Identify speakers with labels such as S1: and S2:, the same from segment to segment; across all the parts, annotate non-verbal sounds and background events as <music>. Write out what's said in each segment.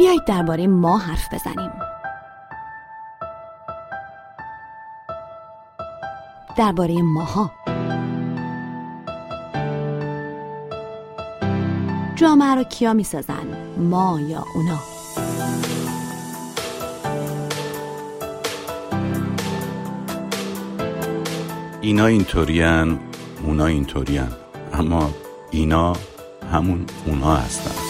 S1: بیایید درباره ما حرف بزنیم. درباره ماها. جامعه رو کیا می‌سازن؟ ما یا اونا؟
S2: اینا اینطورین اونا اینطورین اما اینا همون اونا هستن.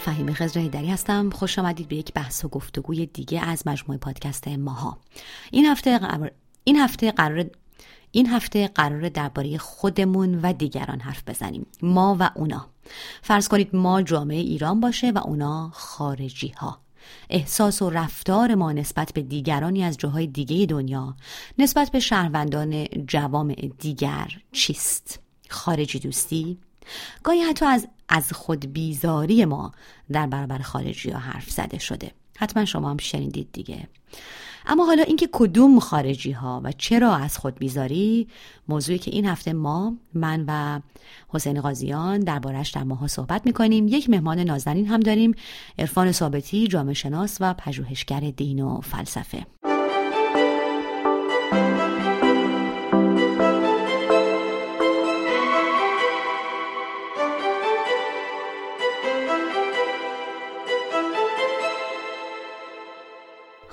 S1: فهیم خزر هیدری هستم. خوش آمدید به یک بحث و گفتگوی دیگه از مجموعه پادکست ماها. این هفته قرار این هفته قرار این هفته قرار درباره خودمون و دیگران حرف بزنیم. ما و اونا. فرض کنید ما جامعه ایران باشه و اونا خارجی ها احساس و رفتار ما نسبت به دیگرانی از جاهای دیگه دنیا نسبت به شهروندان جوامع دیگر چیست؟ خارجی دوستی؟ گاهی حتی از از خود بیزاری ما در برابر خارجی ها حرف زده شده. حتما شما هم شنیدید دیگه. اما حالا اینکه کدوم خارجی ها و چرا از خود بیزاری موضوعی که این هفته ما من و حسین قاضیان دربارش در ماها صحبت می‌کنیم. یک مهمان نازنین هم داریم عرفان ثابتی جامعه شناس و پژوهشگر دین و فلسفه.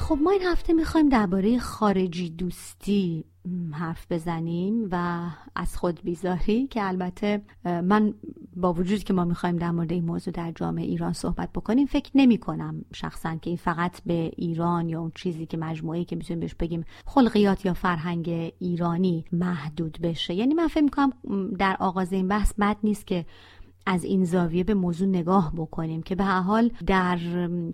S1: خب ما این هفته می‌خوایم درباره خارجی دوستی حرف بزنیم و از خود بیزاری که البته من با وجود که ما می‌خوایم در مورد این موضوع در جامعه ایران صحبت بکنیم فکر نمی کنم شخصا که این فقط به ایران یا اون چیزی که مجموعه که می‌تونیم بهش بگیم خلقیات یا فرهنگ ایرانی محدود بشه. یعنی من فکر می‌کنم در آغاز این بحث بد نیست که از این زاویه به موضوع نگاه بکنیم که به هر حال در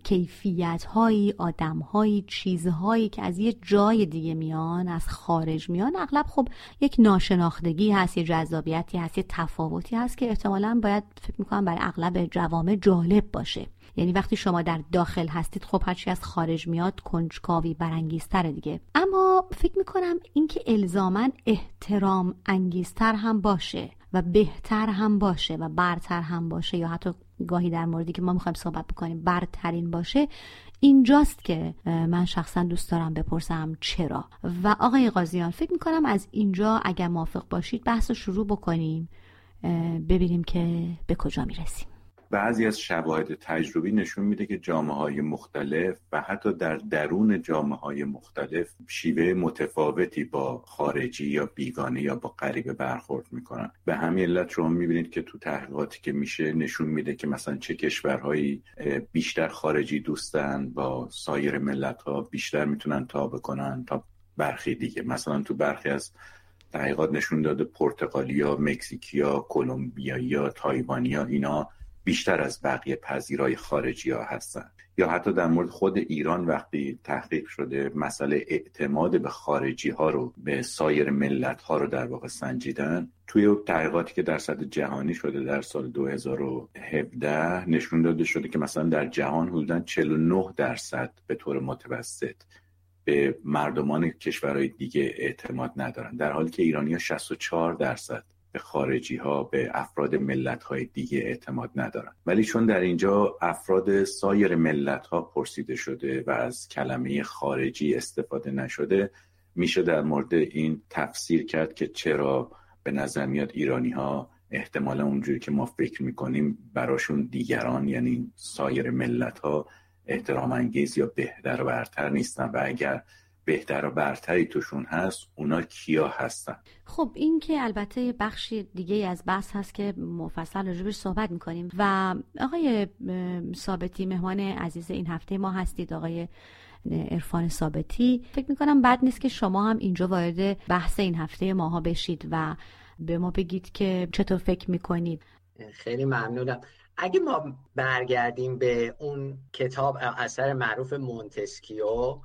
S1: کیفیت هایی آدم هایی چیزهایی که از یه جای دیگه میان از خارج میان اغلب خب یک ناشناختگی هست یه جذابیتی هست یه تفاوتی هست که احتمالا باید فکر می‌کنم برای اغلب جوامع جالب باشه. یعنی وقتی شما در داخل هستید خب هرچی از خارج میاد کنجکاوی برانگیزتره دیگه. اما فکر می‌کنم اینکه الزاما احترام انگیزتر هم باشه. و بهتر هم باشه و برتر هم باشه یا حتی گاهی در موردی که ما می‌خوایم صحبت بکنیم برترین باشه اینجاست که من شخصا دوست دارم بپرسم چرا. و آقای قاضیان فکر می‌کنم از اینجا اگر موافق باشید بحث رو شروع بکنیم ببینیم که به کجا می‌رسیم.
S2: بعضی از شواهد تجربی نشون میده که جامعه های مختلف و حتی در درون جامعه های مختلف شیوه متفاوتی با خارجی یا بیگانه یا با غریبه برخورد می‌کنن. به همین علت شما می‌بینید که تو تحقیقاتی که میشه نشون میده که مثلا چه کشورهایی بیشتر خارجی دوستن با سایر ملت ها بیشتر می‌تونن تا بکنن تا برخی دیگه. مثلا تو برخی از تحقیقات نشون داده پرتغالیا، مکزیکیا، کلمبیایی، تایوانیا اینا بیشتر از بقیه پذیرای خارجی ها هستن یا حتی در مورد خود ایران وقتی تحقیق شده مسئله اعتماد به خارجی ها رو به سایر ملت ها رو در واقع سنجیدن توی تحقیقاتی که در سطح جهانی شده در سال 2017 نشون داده شده که مثلا در جهان حدودا 49 درصد به طور متوسط به مردمان کشورهای دیگه اعتماد ندارن. در حالی که ایرانی ها 64 درصد به خارجی ها به افراد ملت های دیگه اعتماد ندارن. ولی چون در اینجا افراد سایر ملت ها پرسیده شده و از کلمه خارجی استفاده نشده میشه در مورد این تفسیر کرد که چرا به نظر میاد ایرانی ها احتمالا اونجوری که ما فکر می‌کنیم براشون دیگران یعنی سایر ملت ها احترام انگیز یا بهتر برتر نیستن. و اگر بهتر و برتری توشون هست اونا کیا هستن؟
S1: خب این که البته بخش دیگه از بحث هست که مفصل راجبش صحبت می‌کنیم و آقای ثابتی مهمان عزیز این هفته ما هستید آقای عرفان ثابتی. فکر می‌کنم بد نیست که شما هم اینجا وارد بحث این هفته ماها بشید و به ما بگید که چطور فکر می‌کنید.
S3: خیلی ممنونم. اگه ما برگردیم به اون کتاب اثر معروف مونتسکیو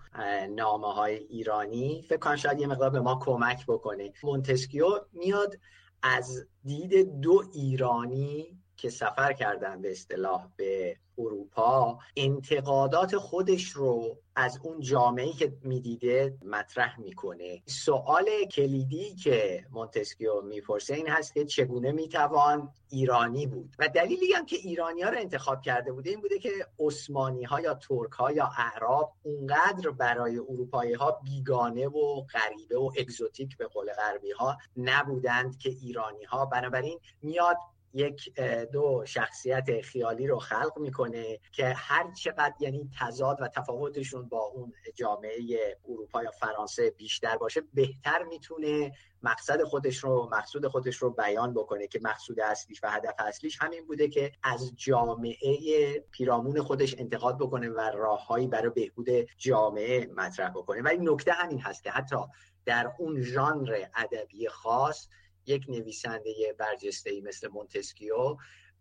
S3: نامه های ایرانی فکر کنم شاید یه مقدار به ما کمک بکنه. مونتسکیو میاد از دید دو ایرانی که سفر کردن به اصطلاح به اروپا انتقادات خودش رو از اون جامعه که می‌دیده مطرح می‌کنه. سوال کلیدی که مونتسکیو می‌پرسه این هست که چگونه می‌توان ایرانی بود؟ و دلیلی هم که ایرانی ها رو انتخاب کرده بوده این بوده که عثمانی ها یا ترک ها یا اعراب اونقدر برای اروپایی ها بیگانه و غریبه و exotic به قول غربی ها نبودند که ایرانی ها بنابراین میاد یک دو شخصیت خیالی رو خلق می‌کنه که هر چقدر یعنی تضاد و تفاوتشون با اون جامعه اروپا یا فرانسه بیشتر باشه بهتر می‌تونه مقصد خودش رو مقصود خودش رو بیان بکنه که مقصود اصلیش و هدف اصلیش همین بوده که از جامعه پیرامون خودش انتقاد بکنه و راههایی برای بهبود جامعه مطرح بکنه. و این نکته همین هست که حتی در اون ژانر ادبی خاص یک نویسنده برجسته مثل مونتسکیو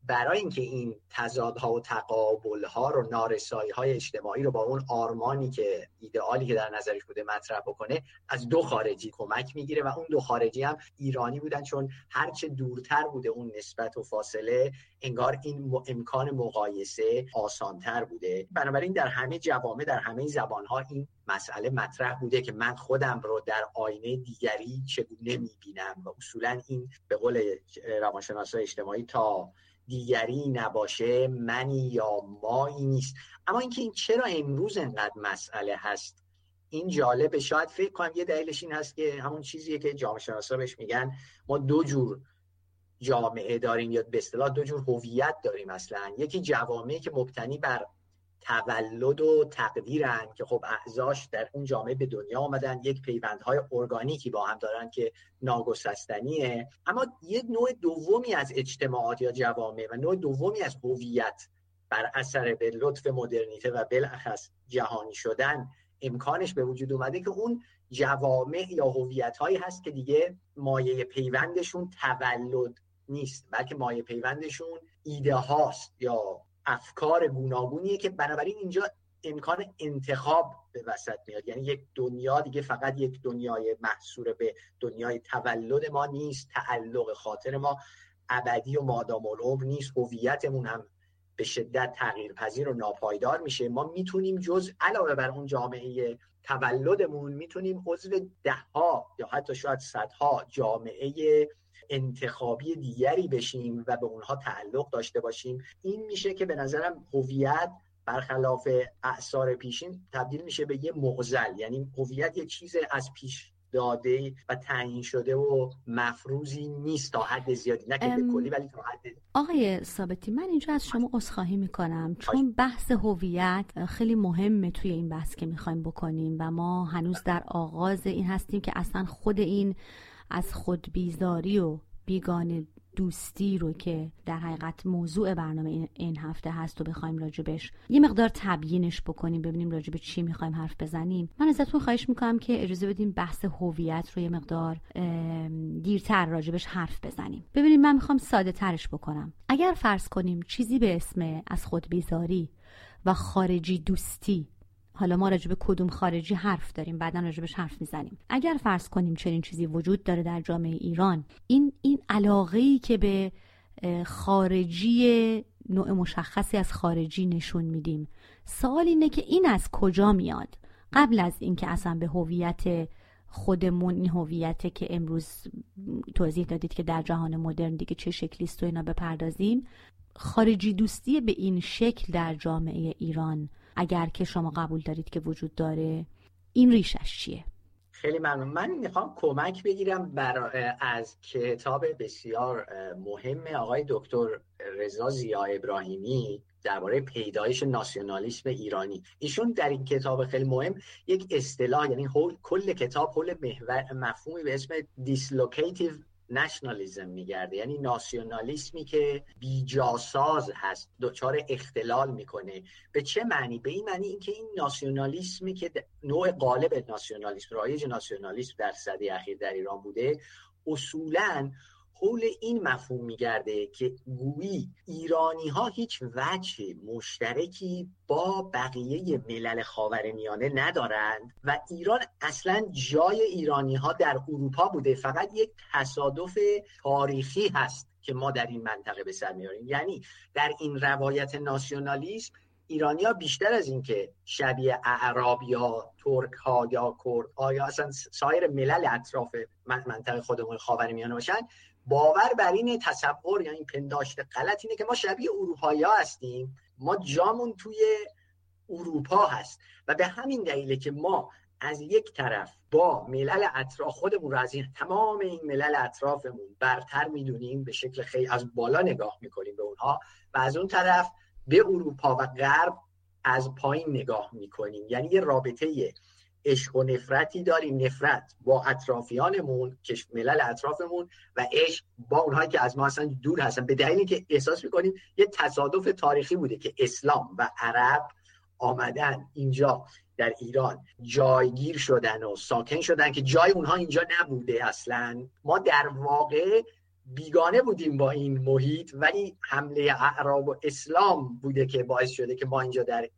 S3: برای اینکه این تضادها و تقابلها رو نارسایی های اجتماعی رو با اون آرمانی که ایدئالی که در نظرش بوده مطرح بکنه از دو خارجی کمک می‌گیره و اون دو خارجی هم ایرانی بودن چون هرچه دورتر بوده اون نسبت و فاصله انگار این امکان مقایسه آسانتر بوده. بنابراین در همه جوامع در همه زبانها این مسئله مطرح بوده که من خودم رو در آینه دیگری چگونه می‌بینم و اصولا این به قول روانشناسای اجتماعی تا دیگری نباشه منی یا مایی نیست. اما اینکه این چرا امروز انقدر مسئله هست؟ این جالبه. شاید فکر کنم یه دلیلش این هست که همون چیزیه که جامعه شناسا بهش میگن. ما دو جور جامعه داریم یا به اصطلاح دو جور هویت داریم اصلا. یکی جوامعی که مبتنی بر تولد و تقدیرن که خب اعضاش در اون جامعه به دنیا آمدن. یک پیوندهای ارگانیکی با هم دارن که ناگسستنیه. اما یک نوع دومی از اجتماعات یا جوامع و نوع دومی از هویت بر اثر به لطف مدرنیته و بالاخص جهانی شدن امکانش به وجود اومده که اون جوامع یا هویت هایی هست که دیگه مایه پیوندشون تولد نیست بلکه مایه پیوندشون ایده هاست یا افکار گوناگونیه که بنابراین اینجا امکان انتخاب به وسط میاد. یعنی یک دنیا دیگه فقط یک دنیای محصور به دنیای تولد ما نیست تعلق خاطر ما ابدی و مادام العمر نیست هویتمون هم به شدت تغییر پذیر و ناپایدار میشه. ما می‌تونیم جز علاوه بر اون جامعه تولدمون می‌تونیم عضو دهها یا حتی شاید صدها جامعه انتخابی دیگری بشیم و به اونها تعلق داشته باشیم این میشه که به نظرم هویت برخلاف اعثار پیشین تبدیل میشه به یه معزل یعنی هویت یه چیز از پیش داده و تعیین شده و مفروضی نیست تا حد زیادی. نه که به کلی ولی تا حد
S1: آقای ثابتی من اینجا از شما عذرخواهی می‌کنم. چون بحث هویت خیلی مهمه توی این بحث که می‌خوایم بکنیم و ما هنوز در آغاز این هستیم که اصلا خود این از خود بیزاری و بیگانه دوستی رو که در حقیقت موضوع برنامه این هفته هست و بخوایم راجبش یه مقدار تبیینش بکنیم ببینیم راجب چی می‌خوایم حرف بزنیم. من ازتون خواهش می‌کنم که اجازه بدیم بحث هویت رو یه مقدار دیرتر راجبش حرف بزنیم. ببینیم من می‌خوام ساده ترش بکنم. اگر فرض کنیم چیزی به اسم از خود بیزاری و خارجی دوستی حالا ما راجع به کدوم خارجی حرف داریم بعدا راجبش حرف می‌زنیم. اگر فرض کنیم چنین چیزی وجود داره در جامعه ایران این این علاقه که به خارجی نوع مشخصی از خارجی نشون میدیم سوال اینه که این از کجا میاد؟ قبل از اینکه اصلا به هویت خودمون این هویت که امروز توضیح دادید که در جهان مدرن دیگه چه شکلی است و اینا بپردازیم خارجی دوستی به این شکل در جامعه ایران اگر که شما قبول دارید که وجود داره این ریشش چیه؟
S3: خیلی ممنون. من می‌خوام کمک بگیرم بر... از کتاب بسیار مهم آقای دکتر رضا زیا ابراهیمی درباره پیدایش ناسیونالیسم ایرانی. ایشون در این کتاب خیلی مهم یک اصطلاح یعنی کل کتاب حول مفهومی به اسم dislocative nationalism میگرده. یعنی ناسیونالیسمی که بیجاساز هست دچار اختلال می‌کنه. به چه معنی؟ به این معنی اینکه این ناسیونالیسمی که نوع غالب ناسیونالیسم رایج ناسیونالیسم در سده اخیر در ایران بوده اصولا حول این مفهوم میگرده که گویی ایرانی ها هیچ وجه مشترکی با بقیه ملل خاورمیانه ندارند و ایران اصلا جای ایرانی ها در اروپا بوده. فقط یک تصادف تاریخی هست که ما در این منطقه به سر میاریم یعنی در این روایت ناسیونالیسم ایرانیا بیشتر از اینکه شبیه اعراب یا ترک ها یا کرد ها یا اصلا سایر ملل اطراف منطقه خودمون خاورمیانه باشن باور بر این تصور یا این پنداشت غلط اینه که ما شبیه اروپایی ها هستیم. ما جامون توی اروپا هست و به همین دلیله که ما از یک طرف با ملل اطراف خودمون رو از این تمام این ملل اطرافمون برتر می‌دونیم به شکل خیلی از بالا نگاه می‌کنیم به اونها و از اون طرف به اروپا و غرب از پایین نگاه می‌کنیم. یعنی یه رابطه عشق و نفرتی داریم نفرت با اطرافیانمون ملل اطرافمون و عشق با اونهایی که از ما اصلا دور هستن. به دلیلی که احساس می‌کنیم یه تصادف تاریخی بوده که اسلام و عرب آمدن اینجا در ایران جایگیر شدن و ساکن شدن که جای اونها اینجا نبوده اصلا. ما در واقع بیگانه بودیم با این محیط ولی حمله اعراب و اسلام بوده که باعث شده که ما اینجا در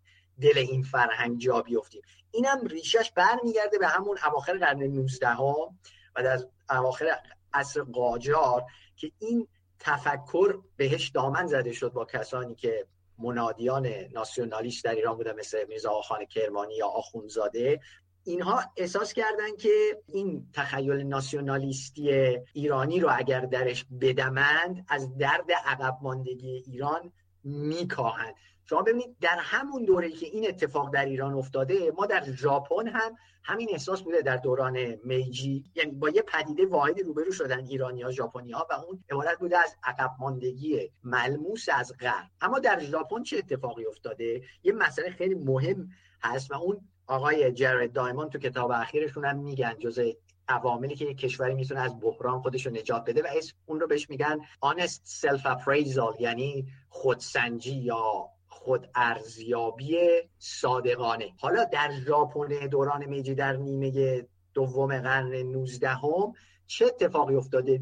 S3: دل این فرهنگ جا بیفتیم. اینم ریشش برمیگرده به همون اواخر قرن 19 ها و در اواخر عصر قاجار که این تفکر بهش دامن زده شد با کسانی که منادیان ناسیونالیست در ایران بودن مثل میرزا آخان کرمانی یا آخونزاده اینها احساس کردن که این تخیل ناسیونالیستی ایرانی رو اگر درش بدمند از درد عقب ماندگی ایران میکاهند. شما ببینید در همون دوره که این اتفاق در ایران افتاده ما در ژاپن هم همین احساس بوده در دوران میجی. یعنی با یه پدیده واحدی روبرو شدن ایرانی ها ژاپنی ها و اون عبارت بوده از عقب ماندگی ملموس از غرب. اما در ژاپن چه اتفاقی افتاده؟ یه مسئله خیلی مهم هست و اون آقای جرد دایمون تو کتاب اخیرشون هم میگن جزء عواملی که یک کشوری می‌تونه از بحران خودش رو نجات بده و اون رو بهش میگن honest self appraisal یعنی خودسنجی یا خود ارزیابی صادقانه. حالا در ژاپن دوران میجی در نیمه دوم قرن 19 هم چه اتفاقی افتاده؟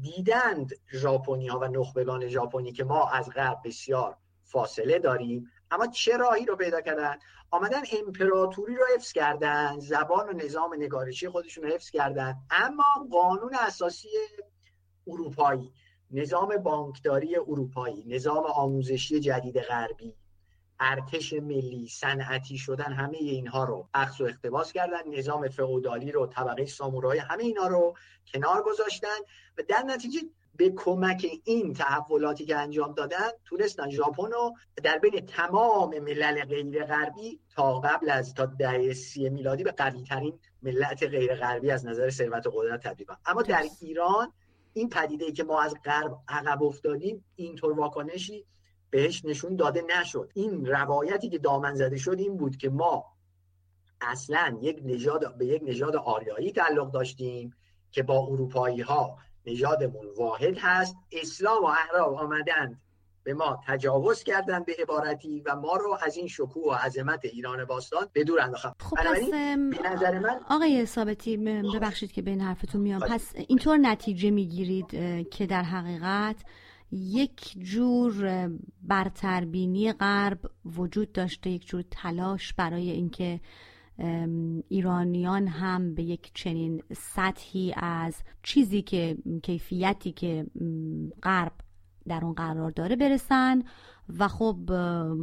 S3: دیدند ژاپنی ها و نخبگان ژاپنی که ما از غرب بسیار فاصله داریم اما چه راهی رو پیدا کردن آمدن امپراتوری رو حفظ کردن زبان و نظام نگارشی خودشون رو حفظ کردن اما قانون اساسی اروپایی. نظام بانکداری اروپایی نظام آموزشی جدید غربی ارتش ملی صنعتی شدن همه اینها رو اخذ و اقتباس کردن. نظام فئودالی رو طبقه سامورایی همه اینها رو کنار گذاشتن و در نتیجه به کمک این تحولاتی که انجام دادن تونستن ژاپن رو در بین تمام ملل غیر غربی تا قبل از تا دهه سی میلادی به قوی ترین ملت غیر غربی از نظر ثروت و قدرت تبدیل کنن. اما در ایران این پدیده که ما از غرب عقب افتادیم اینطور واکنشی بهش نشون داده نشد. این روایتی که دامن زده شد این بود که ما اصلا یک نژاد به یک نژاد آریایی تعلق داشتیم که با اروپایی ها نژادمون واحد هست اسلام و اعراب آمدند. به ما تجاوز کردن به عبارتی و ما رو از این شکوه و عظمت ایران باستان به دور انداختن.
S1: خب پس به نظر من آقای ثابتی ببخشید که بین حرفتون میام. پس اینطور نتیجه می‌گیرید که در حقیقت یک جور برتربینی غرب وجود داشته یک جور تلاش برای اینکه ایرانیان هم به یک چنین سطحی از چیزی که کیفیتی که غرب در اون قرار داره برسن. و خب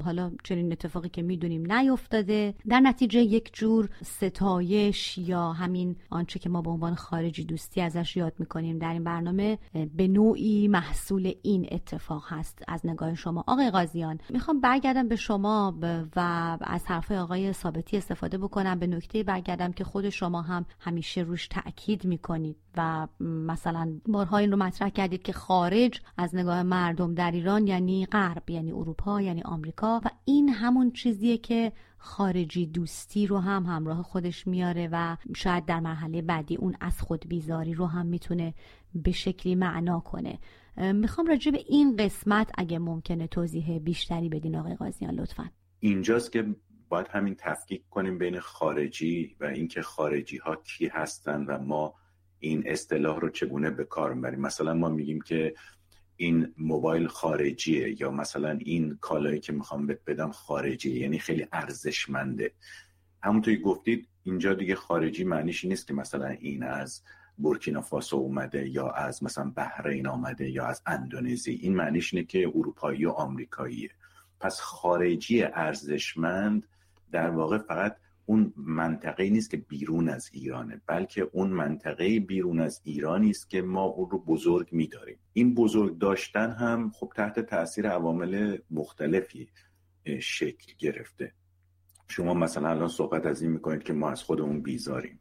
S1: حالا چنین اتفاقی که می‌دونیم نیفتاده. در نتیجه یک جور ستایش یا همین آنچه که ما به عنوان خارجی دوستی ازش یاد می‌کنیم در این برنامه به نوعی محصول این اتفاق هست از نگاه شما. آقای قاضیان می‌خوام برگردم به شما و از حرف آقای ثابتی استفاده بکنم. به نکته برگردم که خود شما هم همیشه روش تاکید می‌کنید و مثلا بارها این رو مطرح کردید که خارج از نگاه مردم در ایران یعنی غرب یعنی اروپا یعنی آمریکا و این همون چیزیه که خارجی دوستی رو هم همراه خودش میاره و شاید در مرحله بعدی اون از خود بیزاری رو هم می‌تونه به شکلی معنا کنه. می‌خوام راجع به این قسمت اگه ممکنه توضیح بیشتری بدین آقای قاضیان لطفا.
S2: اینجاست که باید همین تفکیک کنیم بین خارجی و اینکه خارجی ها کی هستن و ما این اصطلاح رو چگونه به کار می‌بریم. مثلا ما میگیم که این موبایل خارجیه یا مثلا این کالایی که می‌خوام بهت بدم خارجیه یعنی خیلی ارزشمنده. همونطوری گفتید اینجا دیگه خارجی معنیش نیست که مثلا این از بورکینافاسو اومده یا از مثلا بحرین آمده یا از اندونزی. این معنیش اینه که اروپایی و آمریکاییه. پس خارجی ارزشمند در واقع فقط اون منطقه نیست که بیرون از ایرانه بلکه اون منطقه بیرون از ایرانی است که ما اون رو بزرگ میداریم. این بزرگ داشتن هم خب تحت تاثیر عوامل مختلفی شکل گرفته. شما مثلا الان صحبت از این می‌کنید که ما از خودمون بیزاریم.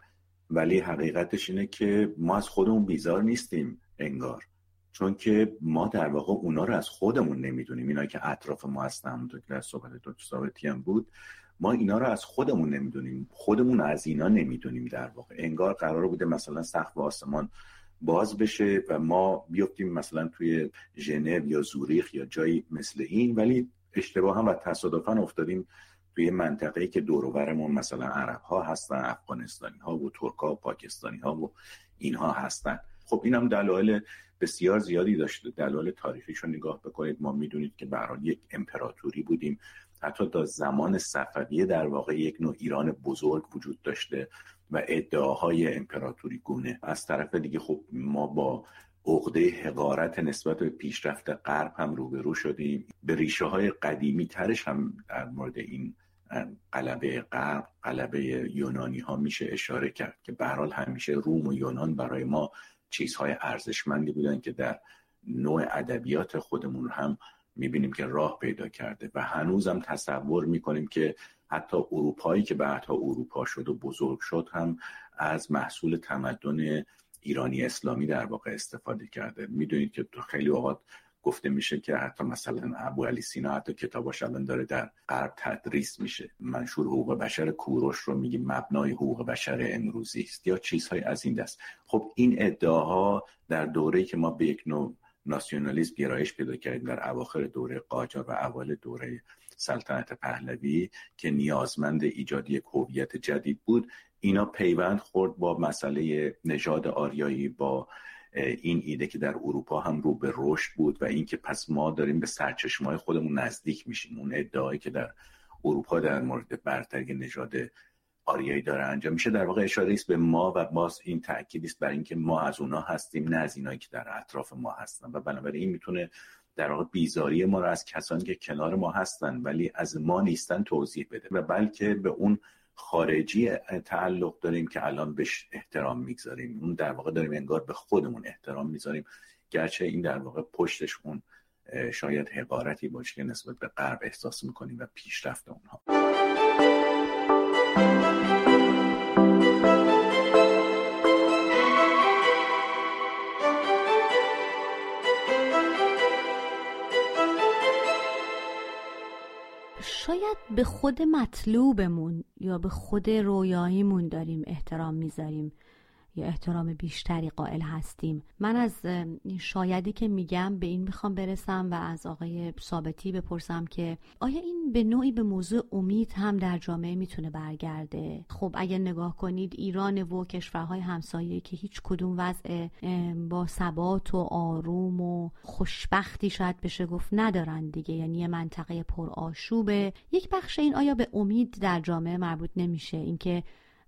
S2: ولی حقیقتش اینه که ما از خودمون بیزار نیستیم انگار. چون که ما در واقع اونا رو از خودمون نمی‌دونیم. اینا که اطراف ما هستن همونطور که در صحبت دکتر هم بود ما اینا رو از خودمون نمی‌دونیم. خودمون از اینا نمی‌دونیم در واقع. انگار قرار بوده مثلا سقف آسمان باز بشه و ما بیفتیم مثلا توی ژنو یا زوریخ یا جایی مثل این ولی اشتباه هم و تصادفا افتادیم توی منطقه‌ای که دوروبرمون مثلا عرب ها هستن افغانستانی ها و ترک ها و پاکستانی ها و اینها هستن. خب این هم دلایل بسیار زیادی داشته. دلایل تاریخیش رو نگاه بکنید. ما می‌دونید که برای یک امپراتوری بودیم. حتی تا زمان صفویه در واقع یک نوع ایران بزرگ وجود داشته و ادعاهای امپراتوری گونه. از طرف دیگه خب ما با عقده حقارت نسبت به پیشرفت غرب هم روبرو شدیم. به ریشه های قدیمی ترش هم در مورد این قلبه غرب قلبه یونانی ها میشه اشاره کرد که به حال همیشه روم و یونان برای ما چیزهای ارزشمندی بودن که در نوع ادبیات خودمون هم می‌بینیم که راه پیدا کرده و هنوزم تصور می‌کنیم که حتی اروپایی که بعدها اروپا شد و بزرگ شد هم از محصول تمدن ایرانی اسلامی در واقع استفاده کرده. می‌دونید که خیلی اوقات گفته میشه که حتی مثلا ابو علی سینا حتی کتاباش الان داره در غرب تدریس میشه. منشور حقوق بشر کوروش رو میگیم مبنای حقوق بشر امروزی است یا چیزهای از این دست. خب این ادعاها در دوره‌ای که ما به یک نوع ناسیونالیسم گرایش پیدا کردیم در اواخر دوره قاجار و اول دوره سلطنت پهلوی که نیازمند ایجاد یک هویت جدید بود. اینا پیوند خورد با مسئله نژاد آریایی با این ایده که در اروپا هم رو به رشد بود و اینکه پس ما داریم به سرچشمه خودمون نزدیک میشیم. اون ادعایی که در اروپا در مورد برتری نژاد آریایی داره انجام میشه. در واقع اشاره است به ما و باز این تاکید است بر اینکه ما از اونا هستیم نه از اینایی که در اطراف ما هستن. و بنابراین این می‌تونه در واقع بیزاری ما رو از کسانی که کنار ما هستن ولی از ما نیستن توضیح بده و بلکه به اون خارجی تعلق داریم که الان بهش احترام می‌گذاریم. اون در واقع داریم انگار به خودمون احترام می‌ذاریم. گرچه این در واقع پشتش اون شاید حقارتی باشه که نسبت به غرب احساس می‌کنیم و پیشرفت اونها.
S1: شاید به خود مطلوبمون یا به خود رویاییمون داریم احترام می‌ذاریم. یا احترام بیشتری قائل هستیم. من از شایدی که میگم به این می‌خوام برسم و از آقای ثابتی بپرسم که آیا این به نوعی به موضوع امید هم در جامعه می‌تونه برگرده؟ خب اگر نگاه کنید ایران و کشورهای همسایه که هیچ کدوم وضع با ثبات و آروم و خوشبختی شاید بشه گفت ندارن دیگه یعنی یه منطقه پر آشوبه یک بخش این آیا به امید در جامعه مربوط نمیشه؟ اینکه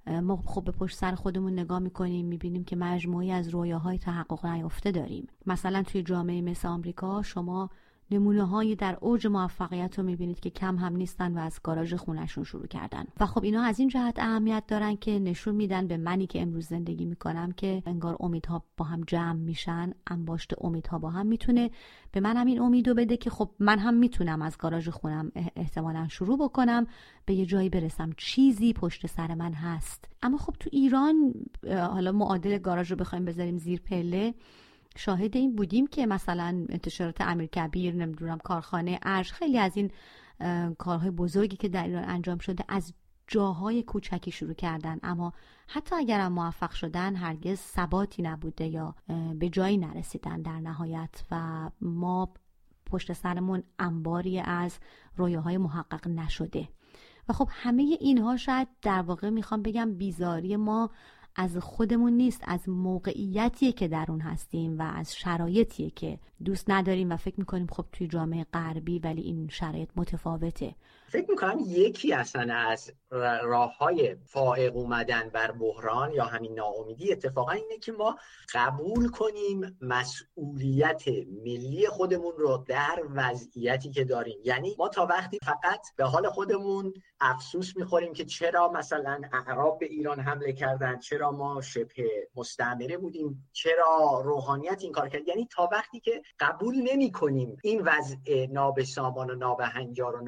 S1: ما خب به پشت سر خودمون نگاه می‌کنیم می‌بینیم که مجموعی از رویاهای تحقق نیافته داریم. مثلا توی جامعه مثل آمریکا شما نمونه هایی در اوج موفقیت رو می‌بینید که کم هم نیستن و از گاراژ خونشون شروع کردن. و خب اینا از این جهت اهمیت دارن که نشون میدن به منی که امروز زندگی می‌کنم که انگار امیدها با هم جمع میشن انباشت امیدها با هم می‌تونه به من هم این امیدو بده که خب من هم می‌تونم از گاراژ خونم احتمالا شروع بکنم به یه جایی برسم چیزی پشت سر من هست. اما خب تو ایران حالا معادل گاراژ رو بخوایم بذاریم زیر پله شاهد این بودیم که مثلا انتشارات امیر کبیر نمی‌دونم کارخانه ارش خیلی از این کارهای بزرگی که در ایران انجام شده از جاهای کوچکی شروع کردن. اما حتی اگر موفق شدن هرگز ثباتی نبوده یا به جایی نرسیدن در نهایت. و ما پشت سرمون انباری از رویاهای محقق نشده. و خب همه اینها شاید در واقع می‌خوام بگم بیزاری ما از خودمون نیست از موقعیتیه که در اون هستیم و از شرایطیه که دوست نداریم و فکر می‌کنیم خب توی جامعه غربی ولی این شرایط متفاوته.
S3: فکر می‌کنم یکی اصلا از راه های فائق اومدن بر بحران یا همین ناامیدی اتفاقا اینه که ما قبول کنیم مسئولیت ملی خودمون رو در وضعیتی که داریم. یعنی ما تا وقتی فقط به حال خودمون افسوس می‌خوریم که چرا مثلا اعراب به ایران حمله کردن چرا ما شبه مستعمره بودیم چرا روحانیت این کار کرد. یعنی تا وقتی که قبول نمی کنیم این وضع نابسامان و نابهنجار و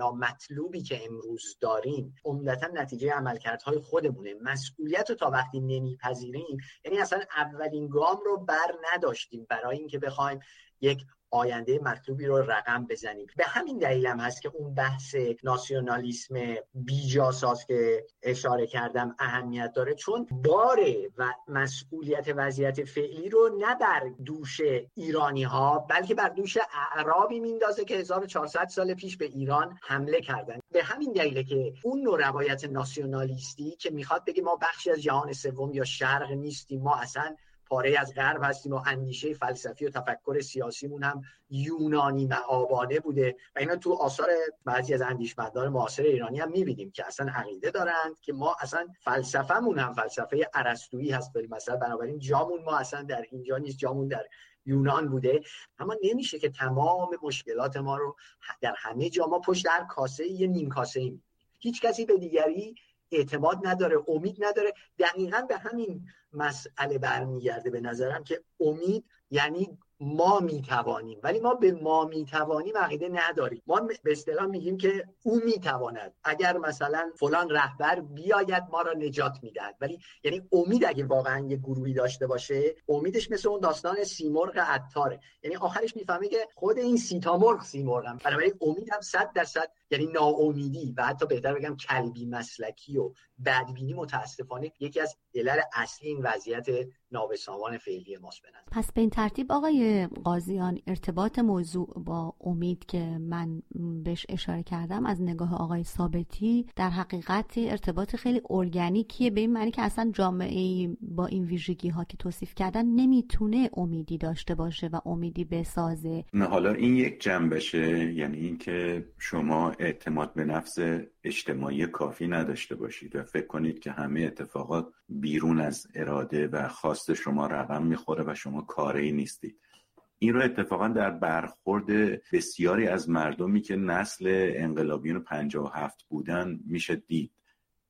S3: که امروز داریم عمدتا نتیجه عملکردهای خودمونه. مسئولیت رو تا وقتی نمیپذیریم یعنی اصلا اولین گام رو بر نداشتیم برای اینکه بخوایم یک آینده مطلوبی رو رقم بزنیم. به همین دلیل هم هست که اون بحث ناسیونالیسم بیجاساز که اشاره کردم اهمیت داره چون باره و مسئولیت وضعیت فعلی رو نه بر دوش ایرانی ها بلکه بر دوش اعرابی میندازه که 1400 سال پیش به ایران حمله کردن. به همین دلیله که اون نوع روایت ناسیونالیستی که می‌خواد بگه ما بخشی از جهان سوم یا شرق نیستیم ما اصلا پاره از غرب هستیم و اندیشه فلسفی و تفکر سیاسیمون هم یونانی و آبانه بوده و اینا تو آثار بعضی از اندیشمندان معاصر ایرانی هم می‌بینیم که اصلا عقیده دارند که ما اصلا فلسفهمون هم فلسفه ارسطویی هست بریم مثلا بنابراین جامون ما اصلا در اینجا نیست جامون در یونان بوده. اما نمیشه که تمام مشکلات ما رو در همه جا ما پشت در کاسه یه نیم کاسه ایم هیچ کسی به دیگری اعتماد نداره امید نداره. دقیقا به همین مسئله برمیگرده به نظرم که امید یعنی ما می‌توانیم. ولی ما به ما می‌توانیم عقیده نداریم. ما به اصطلاح میگیم که او می‌تواند. اگر مثلا فلان رهبر بیاید ما را نجات می‌دهد. ولی یعنی امید اگه واقعا یه گروهی داشته باشه امیدش مثل اون داستان سیمرغ عطاره یعنی آخرش می‌فهمه که خود این سیتامرغ سیمرغم. بنابراین امید هم صد درصد یعنی ناامیدی و حتی بهتر بگم کلبی مسلکی و بدبینی متاسفانه یکی از علل اصلی این وضعیت نابسامان فعلی ماست
S1: پس به این ترتیب آقای قاضیان ارتباط موضوع با امید که من بهش اشاره کردم از نگاه آقای ثابتی در حقیقت ارتباط خیلی ارگانیکیه. به این معنی که اصلا جامعه با این ویژگی ها که توصیف کردن نمی‌تونه امیدی داشته باشه و امیدی بسازه.
S2: نه حالا این یک جنبشه یعنی اینکه شما اعتماد به نفس اجتماعی کافی نداشته باشید و فکر کنید که همه اتفاقات بیرون از اراده و خواست شما رقم می‌خوره و شما کاری نیستید. این رو اتفاقا در برخورد بسیاری از مردمی که نسل انقلابیون 57 بودن میشه دید.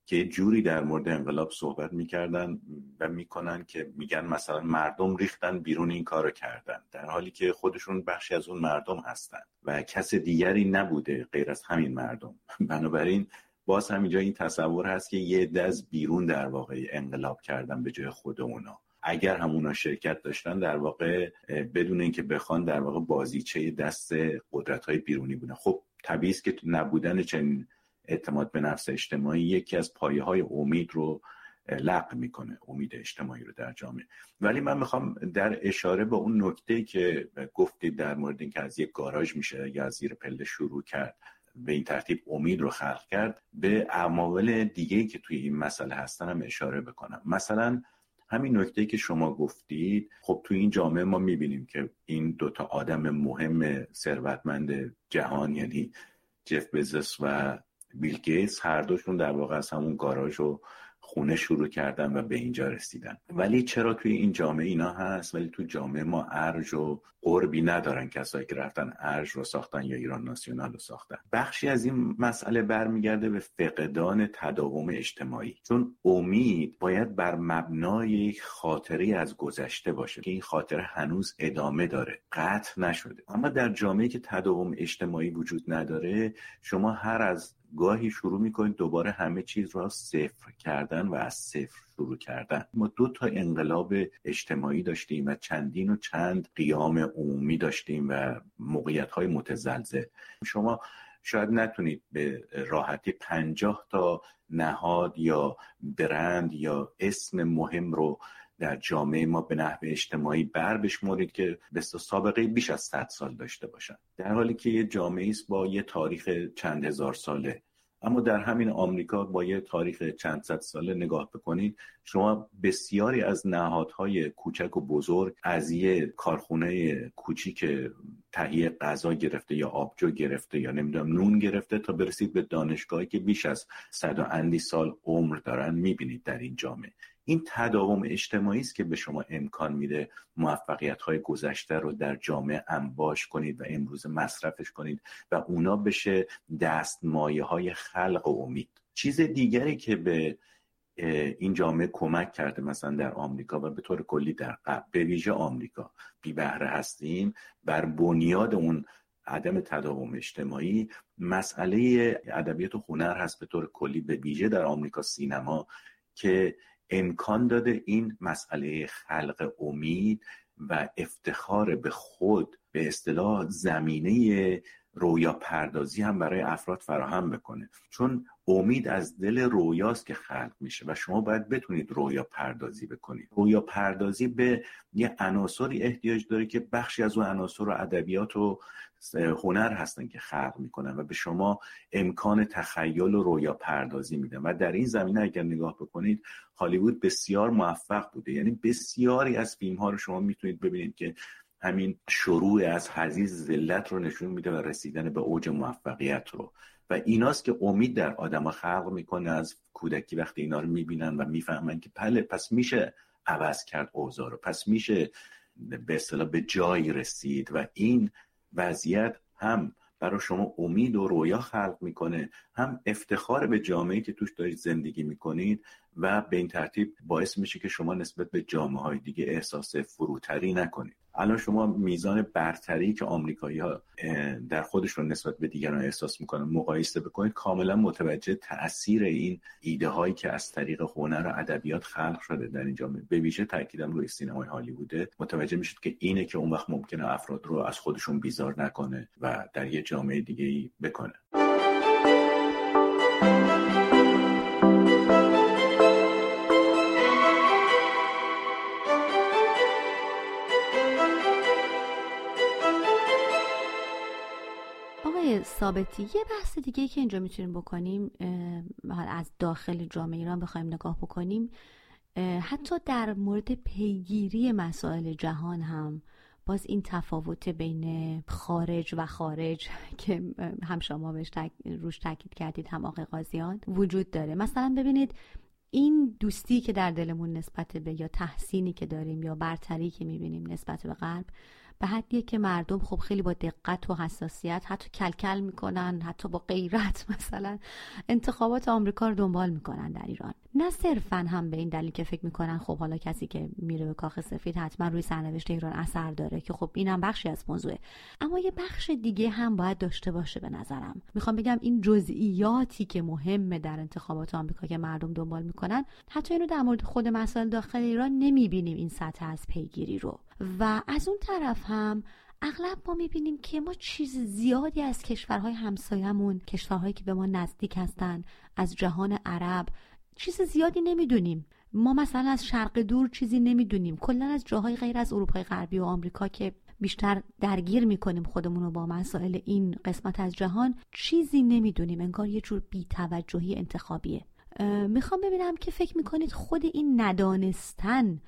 S2: که جوری در مورد انقلاب صحبت می‌کردن و می‌کنن که میگن مثلا مردم ریختن بیرون این کارو کردن در حالی که خودشون بخشی از اون مردم هستن و کس دیگری نبوده غیر از همین مردم. <laughs> بنابراین باز همینجا این تصور هست که یه دز بیرون در واقع انقلاب کردن به جای خود اونا. اگر همونا شرکت داشتن در واقع بدون اینکه بخوان در واقع بازیچه دست قدرت های بیرونی بودن. خب طبیعی است که نبودن چنین اعتماد به نفس اجتماعی یکی از پایه های امید رو لغو می‌کنه امید اجتماعی رو در جامعه. ولی من می‌خوام در اشاره به اون نکته که گفتید در مورد اینکه از یک گاراژ میشه یا از زیر پله شروع کرد به این ترتیب امید رو خلق کرد به عوامل دیگه که توی این مسئله هستن هم اشاره بکنم. مثلا همین نکته که شما گفتید خب توی این جامعه ما می‌بینیم که این دوتا آدم مهم ثروتمند جهان یعنی جف بزس و بیل گیتس هر دوشون در واقع از همون گاراژ و خونه شروع کردن و به اینجا رسیدن. ولی چرا توی این جامعه اینا هست؟ ولی تو جامعه ما ارج و قربی ندارن کسایی که رفتن ارج رو ساختن یا ایران ناسیونال رو ساختن. بخشی از این مسئله برمیگرده به فقدان تداوم اجتماعی. چون امید باید بر مبنای یک خاطری از گذشته باشه که این خاطره هنوز ادامه داره. قطع نشده. اما در جامعه که تداوم اجتماعی وجود نداره شما هر از گاهی شروع می‌کنید دوباره همه چیز را صفر کردن و از صفر شروع کردن. ما دو تا انقلاب اجتماعی داشتیم و چندین و چند قیام عمومی داشتیم و موقعیت های متزلزل. شما شاید نتونید به راحتی پنجاه تا نهاد یا برند یا اسم مهم رو در جامعه ما به نحو اجتماعی بر بشمارید که به سابقه بیش از 100 سال داشته باشن در حالی که یه جامعه است با یه تاریخ چند هزار ساله. اما در همین آمریکا با یه تاریخ چند صد ساله نگاه بکنید شما بسیاری از نهادهای کوچک و بزرگ از یه کارخونه کوچیک تهیه غذا گرفته یا آبجو گرفته یا نمی‌دونم نون گرفته تا برسید به دانشگاهی که بیش از صد و اندی سال عمر دارن می‌بینید در این جامعه. این تداوم اجتماعی است که به شما امکان میده موفقیت های گذشته رو در جامعه انباش کنید و امروز مصرفش کنید و اونا بشه دستمایه های خلق و امید. چیز دیگری که به این جامعه کمک کرده مثلا در آمریکا و به طور کلی در به ویژه آمریکا بی بهره هستیم بر بنیاد اون عدم تداوم اجتماعی مسئله ادبیات و هنر هست به طور کلی به ویژه در آمریکا سینما که امکان داده این مسئله خلق امید و افتخار به خود به اصطلاح زمینه رویا پردازی هم برای افراد فراهم بکنه. چون امید از دل رویاست که خلق میشه و شما باید بتونید رویا پردازی بکنید. رویا پردازی به یه عناصری احتیاج داره که بخشی از اون عناصر و ادبیات و هنر هستن که خلق می‌کنن و به شما امکان تخیل و رویا پردازی میدن. و در این زمینه اگر نگاه بکنید هالیوود بسیار موفق بوده. یعنی بسیاری از فیلم ها رو شما می‌تونید ببینید که همین شروع از حزیز ذلت رو نشون میده و رسیدن به اوج موفقیت رو. و ایناست که امید در آدم خلق می‌کنه از کودکی وقتی اینا رو می‌بینن و می‌فهمن که پله پس میشه عوض کرد اوضاع رو. پس میشه به اصطلاح به جایی رسید و این وضعیت هم برای شما امید و رویا خلق می‌کنه هم افتخار به جامعه که توش دارید زندگی می‌کنید و به این ترتیب باعث میشه که شما نسبت به جامعه های دیگه احساس فروتری نکنید. الان شما میزان برتری که آمریکایی ها در خودشون نسبت به دیگران احساس می‌کنن مقایسه بکنید کاملا متوجه تاثیر این ایده هایی که از طریق هنر و ادبیات خلق شده در این جامعه به ویژه تاکیدم روی سینمای هالیووده. متوجه میشید که اینه که اون وقت ممکنه افراد رو از خودشون بیزار نکنه و در یه جامعه دیگه ای بکنه.
S1: ثابتی. یه بحث دیگه که اینجا می‌تونیم بکنیم از داخل جامعه ایران بخوایم نگاه بکنیم حتی در مورد پیگیری مسائل جهان هم باز این تفاوت بین خارج و خارج <laughs> که هم شما بهش روش تاکید کردید هم آقای قاضیان وجود داره. مثلا ببینید این دوستی که در دلمون نسبت به یا تحسینی که داریم یا برتری که می‌بینیم نسبت به غرب به حدیه که مردم خب خیلی با دقت و حساسیت حتی کلکل می‌کنن حتی با غیرت <laughs> مثلا انتخابات آمریکا رو دنبال می‌کنن در ایران. نه صرفا هم به این دلیل که فکر می‌کنن خب حالا کسی که میره به کاخ سفید حتما روی سرنوشت ایران اثر داره که خب اینم بخشی از موضوعه. اما یه بخش دیگه هم باید داشته باشه به نظرم. می‌خوام بگم این جزئیاتی که مهمه در انتخابات آمریکا که مردم دنبال می‌کنن حتی اینو در مورد خود مسائل داخل ایران نمی‌بینیم این سطح از پیگیری رو. و از اون طرف هم اغلب ما می‌بینیم که ما چیز زیادی از کشورهای همسایمون کشورهایی که به ما نزدیک هستن از جهان عرب چیز زیادی نمی‌دونیم. ما مثلا از شرق دور چیزی نمی‌دونیم. کلا از جاهای غیر از اروپای غربی و آمریکا که بیشتر درگیر می‌کنیم خودمون رو با مسائل این قسمت از جهان چیزی نمی‌دونیم. انگار یه جور بیتوجهی انتخابیه. می‌خوام ببینم که فکر می‌کنید خود این ندانستن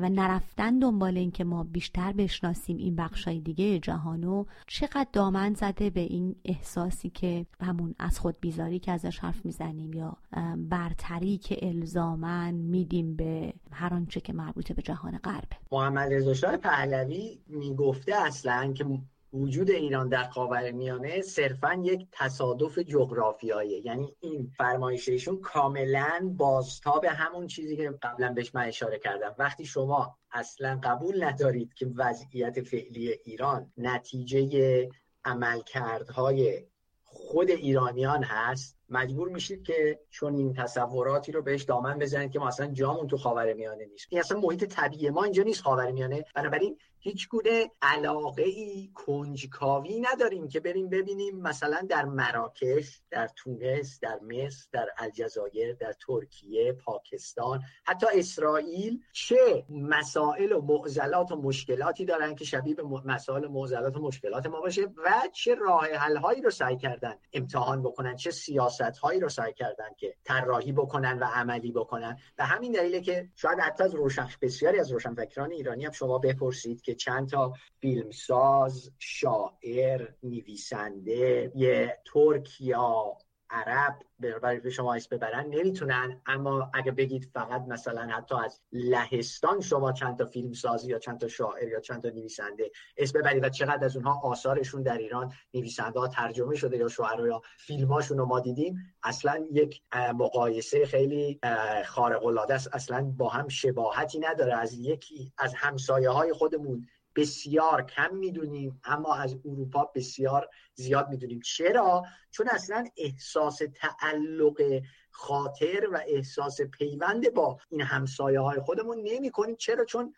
S1: و نرفتن دنبال این که ما بیشتر بشناسیم این بخشای دیگه جهانو چقدر دامن زده به این احساسی که همون از خود بیزاری که ازش حرف می‌زنیم یا برتری که الزامن میدیم به هر آنچه که مربوط به جهان غربه
S3: محمد رضا پهلوی می‌گفته اصلا که وجود ایران در میانه صرفا یک تصادف جغرافیاییه. یعنی این فرمایششون کاملا بازتاب همون چیزی که قبلا بهش من اشاره کردم. وقتی شما اصلا قبول ندارید که وضعیت فعلی ایران نتیجه عملکردهای خود ایرانیان هست مجبور میشید که چون این تصوراتی رو بهش دامن بزنید که ما اصلا جامون تو خاور میانه نیست. این اصلا محیط طبیعی ما اینجا نیست خاور میانه بنابراین هیچ گونه علاقه ای کنجکاوی نداریم که بریم ببینیم مثلا در مراکش در تونس در مصر در الجزایر در ترکیه پاکستان حتی اسرائیل چه مسائل و معضلات و مشکلاتی دارن که شبیه به مسائل معضلات و مشکلات ما باشه و چه راه حل هایی رو سعی کردن امتحان بکنن چه سیاست هایی رو سعی کردن که طراحی بکنن و عملی بکنن. و همین دلیله که شاید حتی از روشن بسیاری از روشنفکران ایرانی هم شما بپرسید که چند تا فیلمساز شاعر نویسنده یه ترک یا عرب برای شما اسم ببرن نمی‌تونن اما اگه بگید فقط مثلا حتی از لهستان شما چند تا فیلم سازی یا چند تا شاعر یا چند تا نویسنده اسم ببرید و چقدر از اونها آثارشون در ایران نویسنده ها ترجمه شده یا شعرا یا فیلماشون رو ما دیدیم اصلا یک مقایسه خیلی خارق العاده است. اصلا با هم شباهتی نداره. از یکی از همسایه های خودمون بسیار کم می‌دونیم اما از اروپا بسیار زیاد می‌دونیم. چرا؟ چون اصلا احساس تعلق خاطر و احساس پیوند با این همسایه های خودمون نمی کنیم چرا؟ چون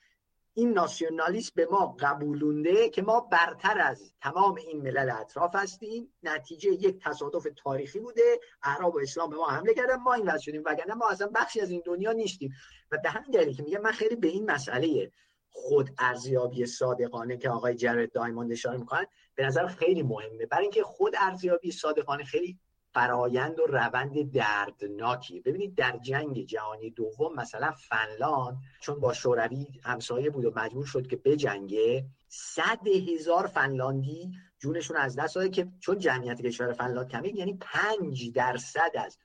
S3: این ناسیونالیسم به ما قبولونده که ما برتر از تمام این ملل اطراف هستیم. نتیجه یک تصادف تاریخی بوده. عرب و اسلام به ما حمله کردن. ما این وضع شدیم وگرنه ما اصلا بخشی از این دنیا نیستیم. و به همین دلیل که میگه من خیلی به این مسئله خود ارزیابی صادقانه که آقای جرد دایموند اشاره می‌کنن به نظر خیلی مهمه. برای اینکه خود ارزیابی صادقانه خیلی فرایند و روند دردناکی. ببینید در جنگ جهانی دوم مثلا فنلاند چون با شوروی همسایه بود و مجبور شد که بجنگه صد هزار فنلاندی جونشون از دست داده که چون جمعیت کشور فنلاند کمی یعنی پنج درصد از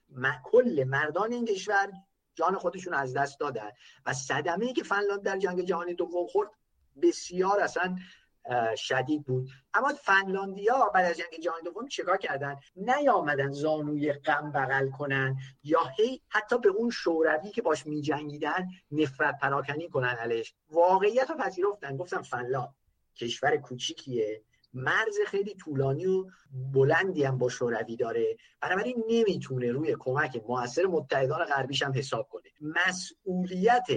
S3: کل مردان این کشور جان خودشون از دست دادن. و صدمه ای که فنلاند در جنگ جهانی دوم خورد بسیار اصلا شدید بود. اما فنلاندیا بعد از جنگ جهانی دوم چیکار کردن؟ نیامدن زانوی غم بغل کنن یا هی حتی به اون شوروی که باش میجنگیدن نفرت پراکنی کنن علیش. واقعیت رو پذیرفتن. گفتم فنلاند کشور کوچیکیه. مرز خیلی طولانی و بلندی هم با شوروی داره. بنابراین نمی‌تونه روی کمک موثر متحدان غربیش هم حساب کنه. مسئولیت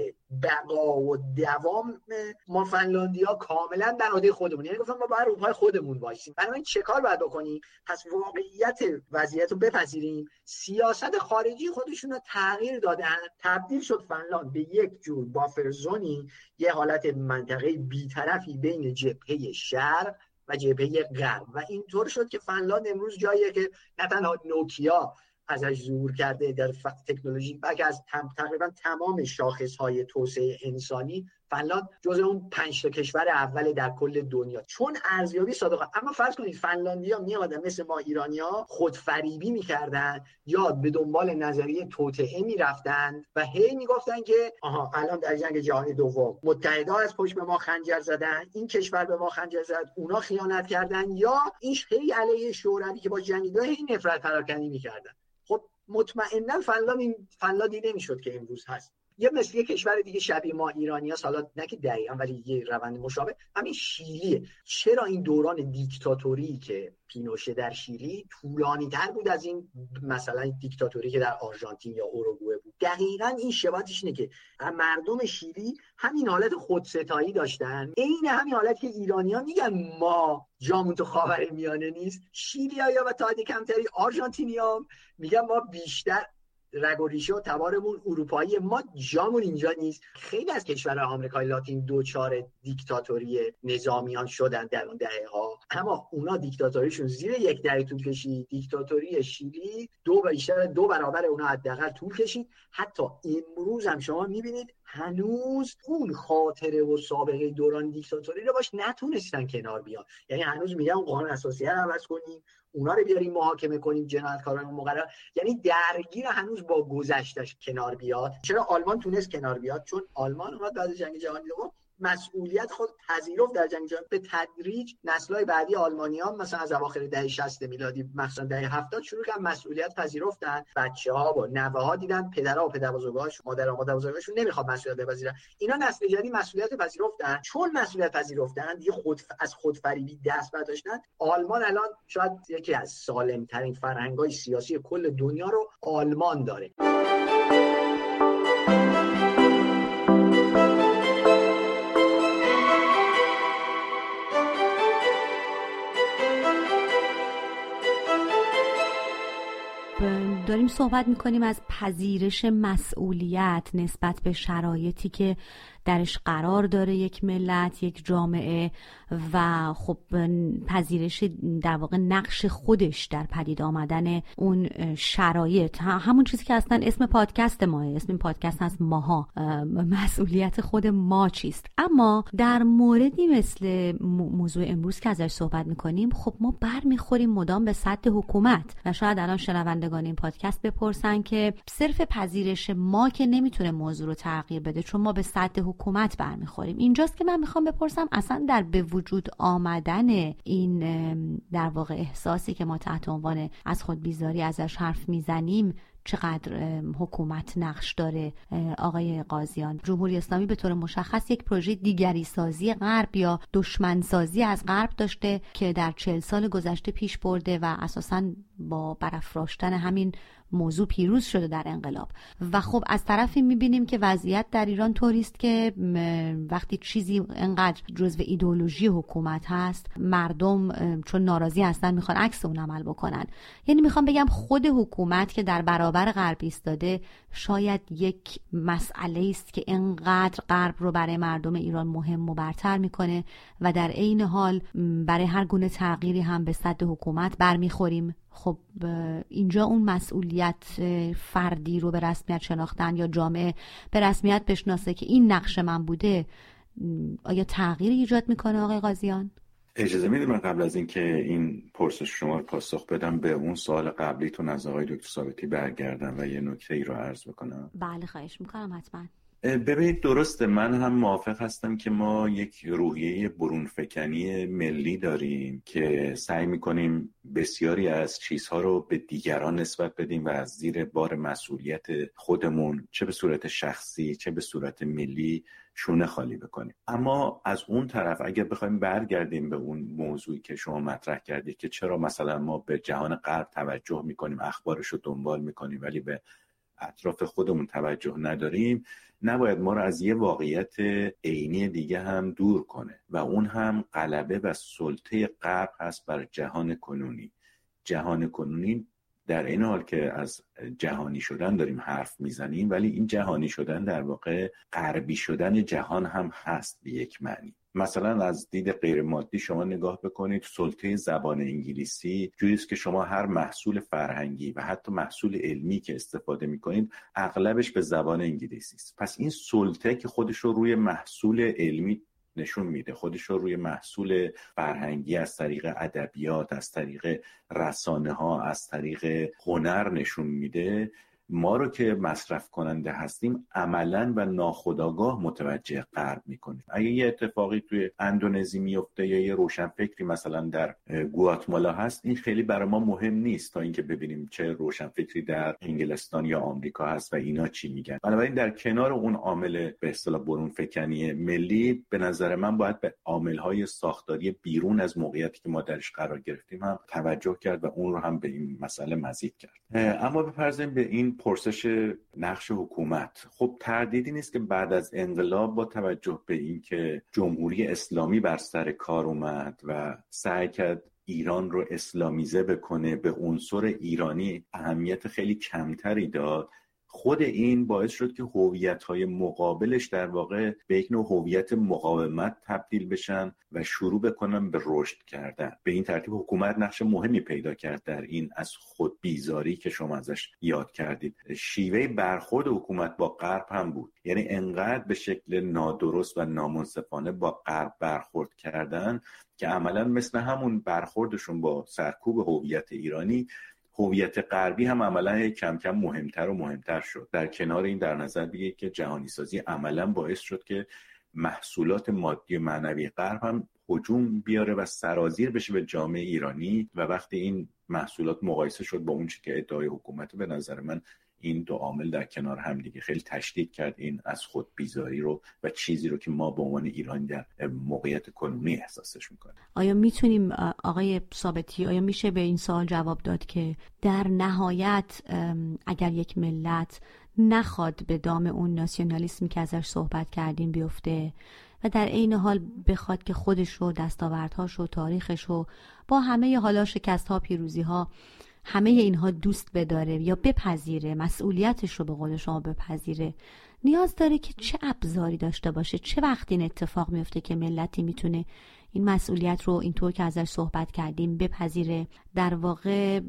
S3: بقا و دوام ما فنلاندیا کاملا در عهده خودمون یعنی گفتم ما باید روپای خودمون باشیم. بنابراین چه کار باید بکنیم؟ پس واقعیت وضعیت رو بپذیریم. سیاست خارجی خودشون رو تغییر دادن. تبدیل شد فنلاند به یک جور بافرزونی. یه حالت منطقه بیطرفی بین جبهه شرق و جبهه غرب و اینطور شد که فنلاند امروز جاییه که نه تنها نوکیا ازش ظهور کرده در تکنولوژی بلکه از تقریبا تمام شاخص های توسعه انسانی فنلاند جز اون پنج تا کشور اول در کل دنیا. چون ارزیابی صادقه اما فرض کنید فنلاندیا میامدن مثل ما ایرانیا خودفریبی می‌کردن یا به دنبال نظریه توطعه می‌رفتند و هی می‌گفتن که آها الان در جنگ جهانی دوم متحده از پشت به ما خنجر زدن این کشور به ما خنجر زد اونا خیانت کردن یا این هی علیه شوروی که با جنگیدن این نفرت پراکنی می‌کردن. مطمئنا فنلاند این فنلاندی نمی‌شد که امروز هست. یه مثل یه کشور دیگه شبیه ما ایرانی ها حالا نه که دقیقا ولی یه روند مشابه. همین شیلیه چرا این دوران دیکتاتوری که پینوشه در شیلی طولانی تر بود از این مثلا دیکتاتوری که در آرژانتین یا اوروگوئه بود؟ دقیقا این شباهتش اینه که مردم شیلی همین حالت خودستایی داشتن. عین همین حالت که ایرانیان میگن ما جامون تو خاور میانه نیست. شیلی یا و تا کمتری آرژانتینی میگن ما بیشتر رگ و ریشه و تبارمون اروپایی ما جامون اینجا نیست. خیلی از کشورهای آمریکای لاتین دوچار دیکتاتوری نظامیان شدن در اون دهه ها اما اونا دیکتاتوریشون زیر یک دهه طول کشید. دیکتاتوری شیلی دو بیشتر دو برابر اونا حداقل طول کشید. حتی امروز هم شما می‌بینید هنوز اون خاطره و سابقه دوران دیکتاتوری رو باش نتونستن کنار بیان. یعنی هنوز میگن قانون اساسی رو عوض کنیم. اونا رو بیاریم محاکمه کنیم جنایتکاران مقرر. یعنی درگیر هنوز با گذشتش کنار بیاد. چرا آلمان تونست کنار بیاد؟ چون آلمان اومد بعد جنگ جهانی دوم مسئولیت خود پذیرفت در جنگ جهانی. به تدریج نسل‌های بعدی آلمانیان مثلا از اواخر دهه 60 میلادی مثلا دهه 70 شروع کردن مسئولیت پذیرفتن. بچه‌ها و نوه ها دیدن پدرها و پدربزرگاش مادر و مادر بزرگاشون نمی‌خواد مسئولیت بپذیرن. اینا نسل جدید مسئولیت پذیرفتن. چون مسئولیت پذیرفتن دیگه خود از خودفریبی دست برداشتن آلمان الان شاید یکی از سالم ترین فرهنگ‌های سیاسی کل دنیا رو آلمان داره.
S1: صحبت می‌کنیم از پذیرش مسئولیت نسبت به شرایطی که درش قرار داره یک ملت یک جامعه و خب پذیرش در واقع نقش خودش در پدید آمدن اون شرایط. همون چیزی که اصلا اسم پادکست ماه اسم پادکست هست ماها. مسئولیت خود ما چیست؟ اما در موردی مثل موضوع امروز که ازش صحبت می‌کنیم خب ما بر می‌خوریم مدام به سطح حکومت و شاید الان شنوندگان این پادکست بپرسن که صرف پذیرش ما که نمی‌تونه موضوع رو تغییر بده چون ما به سطح حکومت برمیخوریم. اینجاست که من می‌خوام بپرسم اصلا در به وجود آمدن این در واقع احساسی که ما تحت عنوان از خود بیزاری ازش حرف می‌زنیم چقدر حکومت نقش داره؟ آقای قاضیان جمهوری اسلامی به طور مشخص یک پروژه دیگری سازی غرب یا دشمن سازی از غرب داشته که در چل سال گذشته پیش برده و اساسا با برافراشتن همین موضوع پیروز شده در انقلاب. و خب از طرفی می‌بینیم که وضعیت در ایران طوری است که وقتی چیزی انقدر جزو ایدولوژی حکومت هست مردم چون ناراضی هستن می‌خوان عکس اون عمل بکنن. یعنی می‌خوام بگم خود حکومت که در برابر غرب ایستاده شاید یک مسئله است که انقدر غرب رو برای مردم ایران مهم و برتر می‌کنه و در عین حال برای هر گونه تغییری هم به صد حکومت برمیخوریم. خب اینجا اون مسئولیت فردی رو به رسمیت شناختن یا جامعه به رسمیت بشناسه که این نقش من بوده آیا تغییر ایجاد می‌کنه آقای قاضیان؟
S2: اجازه میده من قبل از اینکه این پرسش شما رو پاسخ بدم به اون سوال قبلیتون از آقای دکتر ثابتی برگردم و یه نکته ای رو عرض بکنم
S1: بله خواهش می‌کنم حتما
S2: ببینید درسته من هم موافق هستم که ما یک روحیه برونفکنی ملی داریم که سعی می‌کنیم بسیاری از چیزها رو به دیگران نسبت بدیم و از زیر بار مسئولیت خودمون چه به صورت شخصی چه به صورت ملی شونه خالی بکنیم. اما از اون طرف اگر بخوایم برگردیم به اون موضوعی که شما مطرح کردید که چرا مثلا ما به جهان غرب توجه می‌کنیم اخبارش رو دنبال می‌کنیم ولی به اطراف خودمون توجه نداریم نباید ما رو از یه واقعیت عینی دیگه هم دور کنه و اون هم غلبه و سلطه غرب هست بر جهان کنونی. جهان کنونی در این حال که از جهانی شدن داریم حرف می‌زنیم ولی این جهانی شدن در واقع غربی شدن جهان هم هست به یک معنی. مثلا از دید غیر مادی شما نگاه بکنید سلطه زبان انگلیسی جوری است که شما هر محصول فرهنگی و حتی محصول علمی که استفاده می‌کنید اغلبش به زبان انگلیسی است. پس این سلطه که خودش رو روی محصول علمی نشون میده خودش رو روی محصول فرهنگی از طریق ادبیات از طریق رسانه ها از طریق هنر نشون میده ما رو که مصرف کننده هستیم عملا و ناخداگاه متوجه غرب می‌کنیم. اگه یه اتفاقی توی اندونزی میفته یا یه روشنفکری مثلا در گواتمالا هست این خیلی برای ما مهم نیست تا اینکه ببینیم چه روشنفکری در انگلستان یا آمریکا هست و اینا چی میگن. بنابراین در کنار اون عامل به اصطلاح برون فکنی ملی به نظر من باید به عامل های ساختاری بیرون از موقعیتی که ما درش قرار گرفتیم هم توجه کرد و اون رو هم به این مسئله مزید کرد. اما بپرزیم به این پرسش نقش حکومت. خب تردیدی نیست که بعد از انقلاب با توجه به اینکه جمهوری اسلامی بر سر کار اومد و سعی کرد ایران رو اسلامیزه بکنه به عنصر ایرانی اهمیت خیلی کمتری داد خود این باعث شد که هویت های مقابلش در واقع به یک نوع هویت مقاومت تبدیل بشن و شروع بکنن به رشد کردن. به این ترتیب حکومت نقش مهمی پیدا کرد در این از خود بیزاری که شما ازش یاد کردید. شیوه برخورد حکومت با غرب هم بود. یعنی انقدر به شکل نادرست و نامنصفانه با غرب برخورد کردن که عملا مثل همون برخوردشون با سرکوب هویت ایرانی هویت غربی هم عملا کم کم مهمتر و مهمتر شد. در کنار این در نظر بگیرید که جهانی سازی عملا باعث شد که محصولات مادی و معنوی غرب هم هجوم بیاره و سرازیر بشه به جامعه ایرانی و وقتی این محصولات مقایسه شد با اون که ادعای حکومت به نظر من این دو عامل در کنار هم دیگه خیلی تشدید کرد. این از خود بیزاری رو و چیزی رو که ما به عنوان ایران در موقعیت کنونی احساسش می‌کنیم.
S1: آیا می‌تونیم آقای ثابتی آیا میشه به این سوال جواب داد که در نهایت اگر یک ملت نخواد به دام اون ناسیونالیسمی که ازش صحبت کردیم بیفته و در عین حال بخواد که خودش رو دستاوردهاش و تاریخش رو با همه حالا شکست ها پیروزی ها همه اینها دوست بداره یا بپذیره مسئولیتش رو به قول شما بپذیره. نیاز داره که چه ابزاری داشته باشه چه وقتی این اتفاق میفته که ملتی می‌تونه این مسئولیت رو اینطور که ازش صحبت کردیم بپذیره. در واقع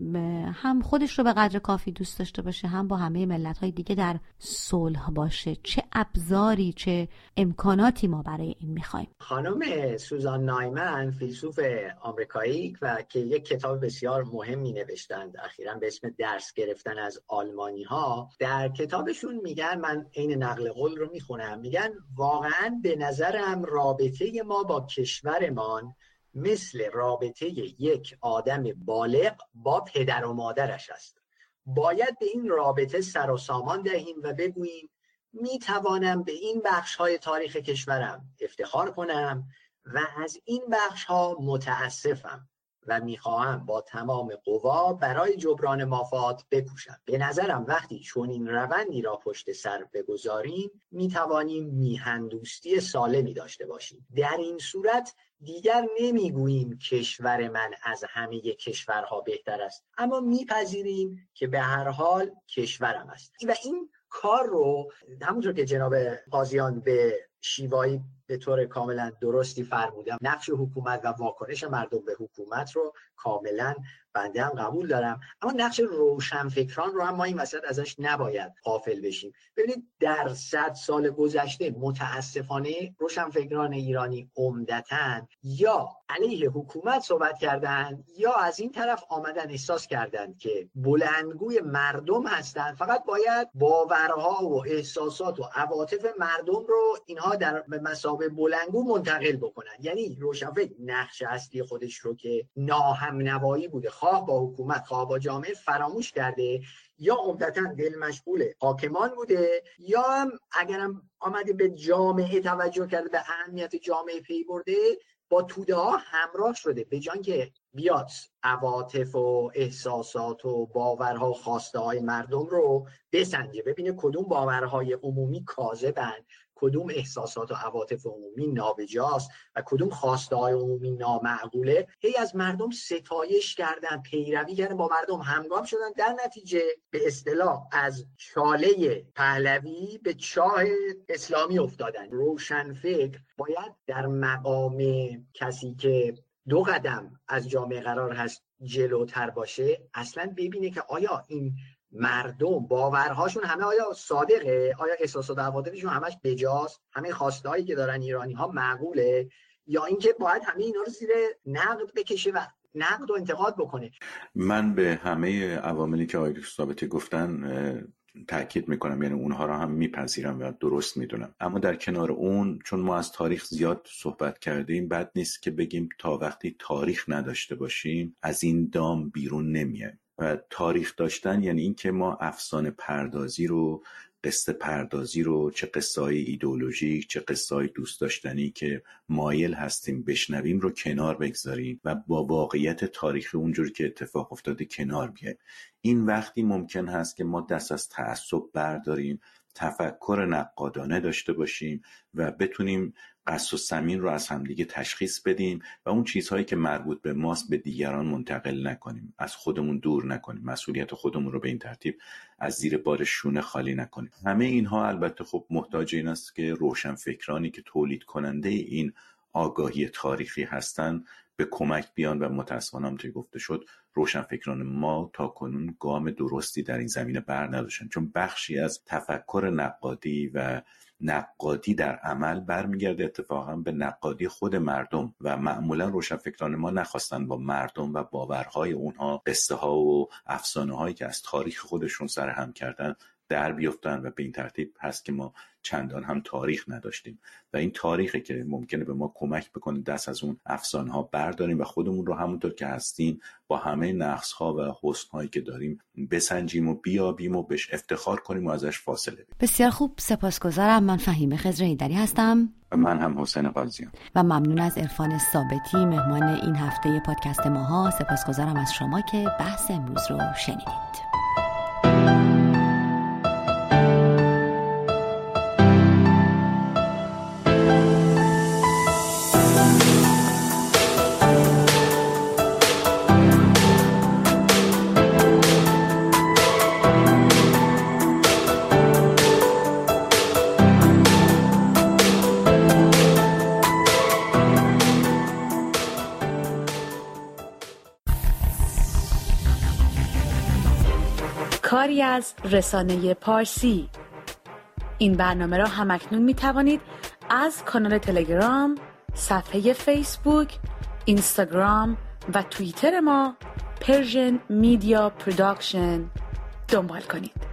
S1: هم خودش رو به قدر کافی دوست داشته باشه هم با همه ملت های دیگه در صلح باشه. چه ابزاری چه امکاناتی ما برای این می‌خوایم؟
S3: خانم سوزان نایمن فیلسوف آمریکایی و که یک کتاب بسیار مهمی نوشتند اخیرا به اسم درس گرفتن از آلمانی ها در کتابشون میگن من عین نقل قول رو می‌خونم میگن واقعا به نظرم رابطه ما با کشورمان مثل رابطه یک آدم بالغ با پدر و مادرش است. باید به این رابطه سر و سامان دهیم و بگوییم می توانم به این بخش های تاریخ کشورم افتخار کنم و از این بخش ها متاسفم. و می‌خواهم با تمام قوا برای جبران مافات بکوشم. به نظرم وقتی چون این روندی را پشت سر بگذاریم می‌توانیم میهندوستی سالمی داشته باشیم. در این صورت دیگر نمی‌گوییم کشور من از همه کشورها بهتر است. اما میپذیریم که به هر حال کشورم است. و این کار رو همونطور که جناب قاضیان به شیوایی به طور کاملا درستی فرمودم. نقش حکومت و واکنش مردم به حکومت رو کاملا بنده هم قبول دارم. اما نقش روشنفکران رو هم ما این وسط ازش نباید قافل بشیم. ببینید در صد سال گذشته متاسفانه روشنفکران ایرانی عمدتا یا علیه حکومت صحبت کردند یا از این طرف آمدن احساس کردند که بلندگوی مردم هستند. فقط باید باورها و احساسات و عواطف مردم رو اینها در مسابه بلندگو منتقل بکنن. یعنی روشنفکر نقش اصلی خودش رو که ناهم نوایی بوده خواه با حکومت خواه با جامعه فراموش کرده یا عمدتا دل مشغول حاکمان بوده یا هم اگرم آمده به جامعه توجه کرده به اهمیت جامعه پی برده با توده ها همراه شده به جان که بیاد عواطف و احساسات و باورها و خواسته های مردم رو بسنجه ببینه کدوم باورهای عمومی کاذبند کدوم احساسات و عواطف عمومی نابجاست و کدوم خواسته های عمومی نامعقوله؟ هی از مردم ستایش کردن پیروی کردن با مردم همگام شدن. در نتیجه به اصطلاح از چاله پهلوی به چاه اسلامی افتادن. روشنفکر باید در مقام کسی که دو قدم از جامعه قرار هست جلوتر باشه اصلا ببینه که آیا این مردم باورهاشون همه آیا صادقه؟ آیا احساسات و عواطفشون همش بجاست؟ همه خواستهایی که دارن ایرانی ها معقوله؟ یا اینکه باید همه اینا رو زیر نقد بکشه و نقد و انتقاد بکنه؟
S2: من به همه عواملی که آقای ثابتی گفتن تاکید می‌کنم. یعنی اونها را هم میپذیرم و درست می‌دونم. اما در کنار اون چون ما از تاریخ زیاد صحبت کردیم بد نیست که بگیم تا وقتی تاریخ نداشته باشیم از این دام بیرون نمیایم. تاریخ داشتن یعنی اینکه ما افسانه پردازی رو قصه پردازی رو چه قصه های ایدولوژیک چه قصه های دوست داشتنی که مایل هستیم بشنویم رو کنار بگذاریم و با واقعیت تاریخی اونجور که اتفاق افتاده کنار بیایم. این وقتی ممکن هست که ما دست از تعصب برداریم تفکر نقادانه داشته باشیم و بتونیم قصد و سمین رو از همدیگه تشخیص بدیم و اون چیزهایی که مربوط به ماست به دیگران منتقل نکنیم. از خودمون دور نکنیم. مسئولیت خودمون رو به این ترتیب از زیر بار شونه خالی نکنیم. همه اینها البته خب محتاج این است که روشن فکرانی که تولید کننده این آگاهی تاریخی هستند به کمک بیان و متاسفانه هم گفته شد روشنفکران ما تا کنون گام درستی در این زمینه بر نداشتن. چون بخشی از تفکر نقادی و نقادی در عمل برمیگرده. اتفاقا به نقادی خود مردم و معمولا روشنفکران ما نخواستن با مردم و باورهای اونها قصه ها و افسانه هایی که از تاریخ خودشون سرهم کردن در بیفتن و به این ترتیب هست که ما چندان هم تاریخ نداشتیم. و این تاریخی که ممکنه به ما کمک بکنه دست از اون افسانه ها برداریم و خودمون رو همونطور که هستیم با همه نقص ها و حسن هایی که داریم بسنجیم و بیابیم و بهش افتخار کنیم و ازش فاصله بیم
S1: بسیار خوب. سپاسگزارم. من فهیم خضر ایدری هستم.
S2: و من هم حسین قاضیان
S1: و ممنون از عرفان ثابتی مهمان این هفته پادکست ماها. سپاسگزارم از شما که بحث امروز رو شنیدید.
S4: رسانه پارسی این برنامه را همکنون می توانید از کانال تلگرام، صفحه فیسبوک، اینستاگرام و توییتر ما Persian Media Production دنبال کنید.